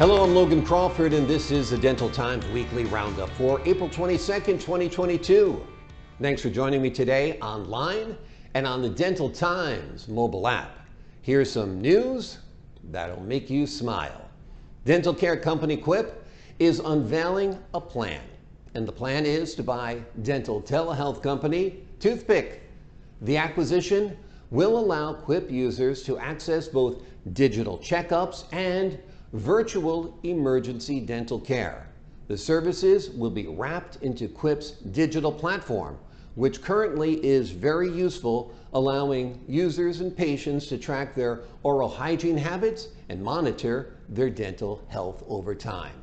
Hello, I'm Logan Crawford, and this is the Dental Times Weekly Roundup for April 22nd, 2022. Thanks for joining me today online and on the Dental Times mobile app. Here's some news that'll make you smile. Dental care company Quip is unveiling a plan, and the plan is to buy dental telehealth company Toothpic. The acquisition will allow Quip users to access both digital checkups and virtual emergency dental care. The services will be wrapped into Quip's digital platform, which currently is very useful, allowing users and patients to track their oral hygiene habits and monitor their dental health over time.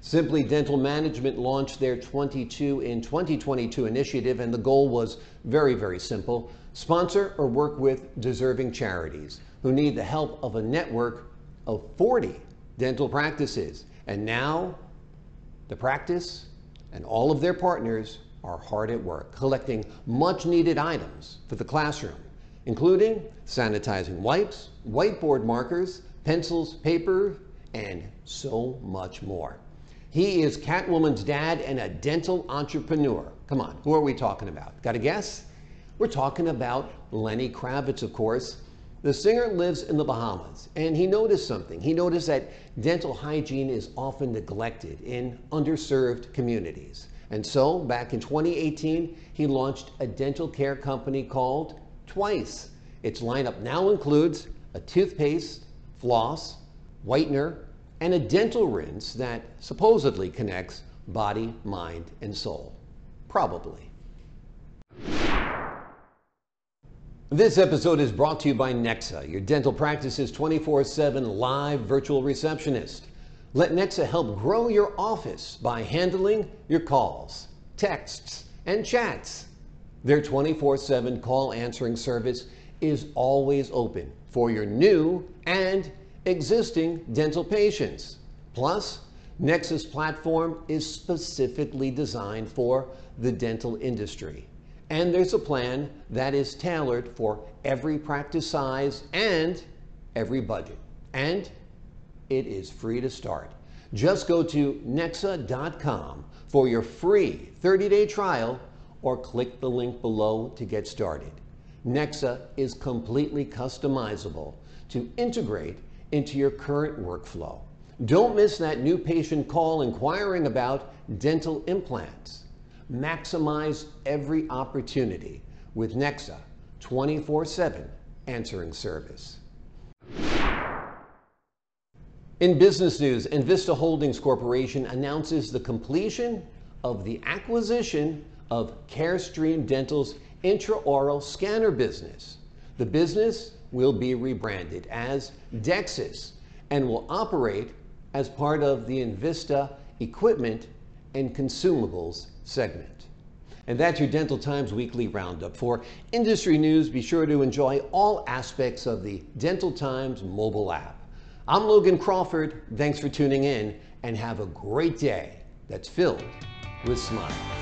Simply Dental Management launched their 22 in 2022 initiative, and the goal was very, very simple sponsor or work with deserving charities who need the help of a network of 40 dental practices. And now the practice and all of their partners are hard at work collecting much needed items for the classroom, including sanitizing wipes, whiteboard markers, pencils, paper, and so much more. He is Catwoman's dad and a dental entrepreneur. Come on, who are we talking about? Got a guess? We're talking about Lenny Kravitz, of course, the singer lives in the Bahamas and he noticed something. He noticed that dental hygiene is often neglected in underserved communities. And so back in 2018, he launched a dental care company called Twice. Its lineup now includes a toothpaste, floss, whitener, and a dental rinse that supposedly connects body, mind, and soul. Probably. This episode is brought to you by Nexa, your dental practice's 24 7 live virtual receptionist. Let Nexa help grow your office by handling your calls, texts, and chats. Their 24 7 call answering service is always open for your new and existing dental patients. Plus, Nexa's platform is specifically designed for the dental industry. And there's a plan that is tailored for every practice size and every budget. And it is free to start. Just go to nexa.com for your free 30 day trial or click the link below to get started. Nexa is completely customizable to integrate into your current workflow. Don't miss that new patient call inquiring about dental implants. Maximize every opportunity with Nexa 24 7 answering service. In business news, Envista Holdings Corporation announces the completion of the acquisition of Carestream Dental's intraoral scanner business. The business will be rebranded as Dexis and will operate as part of the Envista Equipment and Consumables segment. And that's your Dental Times Weekly Roundup. For industry news, be sure to enjoy all aspects of the Dental Times mobile app. I'm Logan Crawford. Thanks for tuning in and have a great day that's filled with smiles.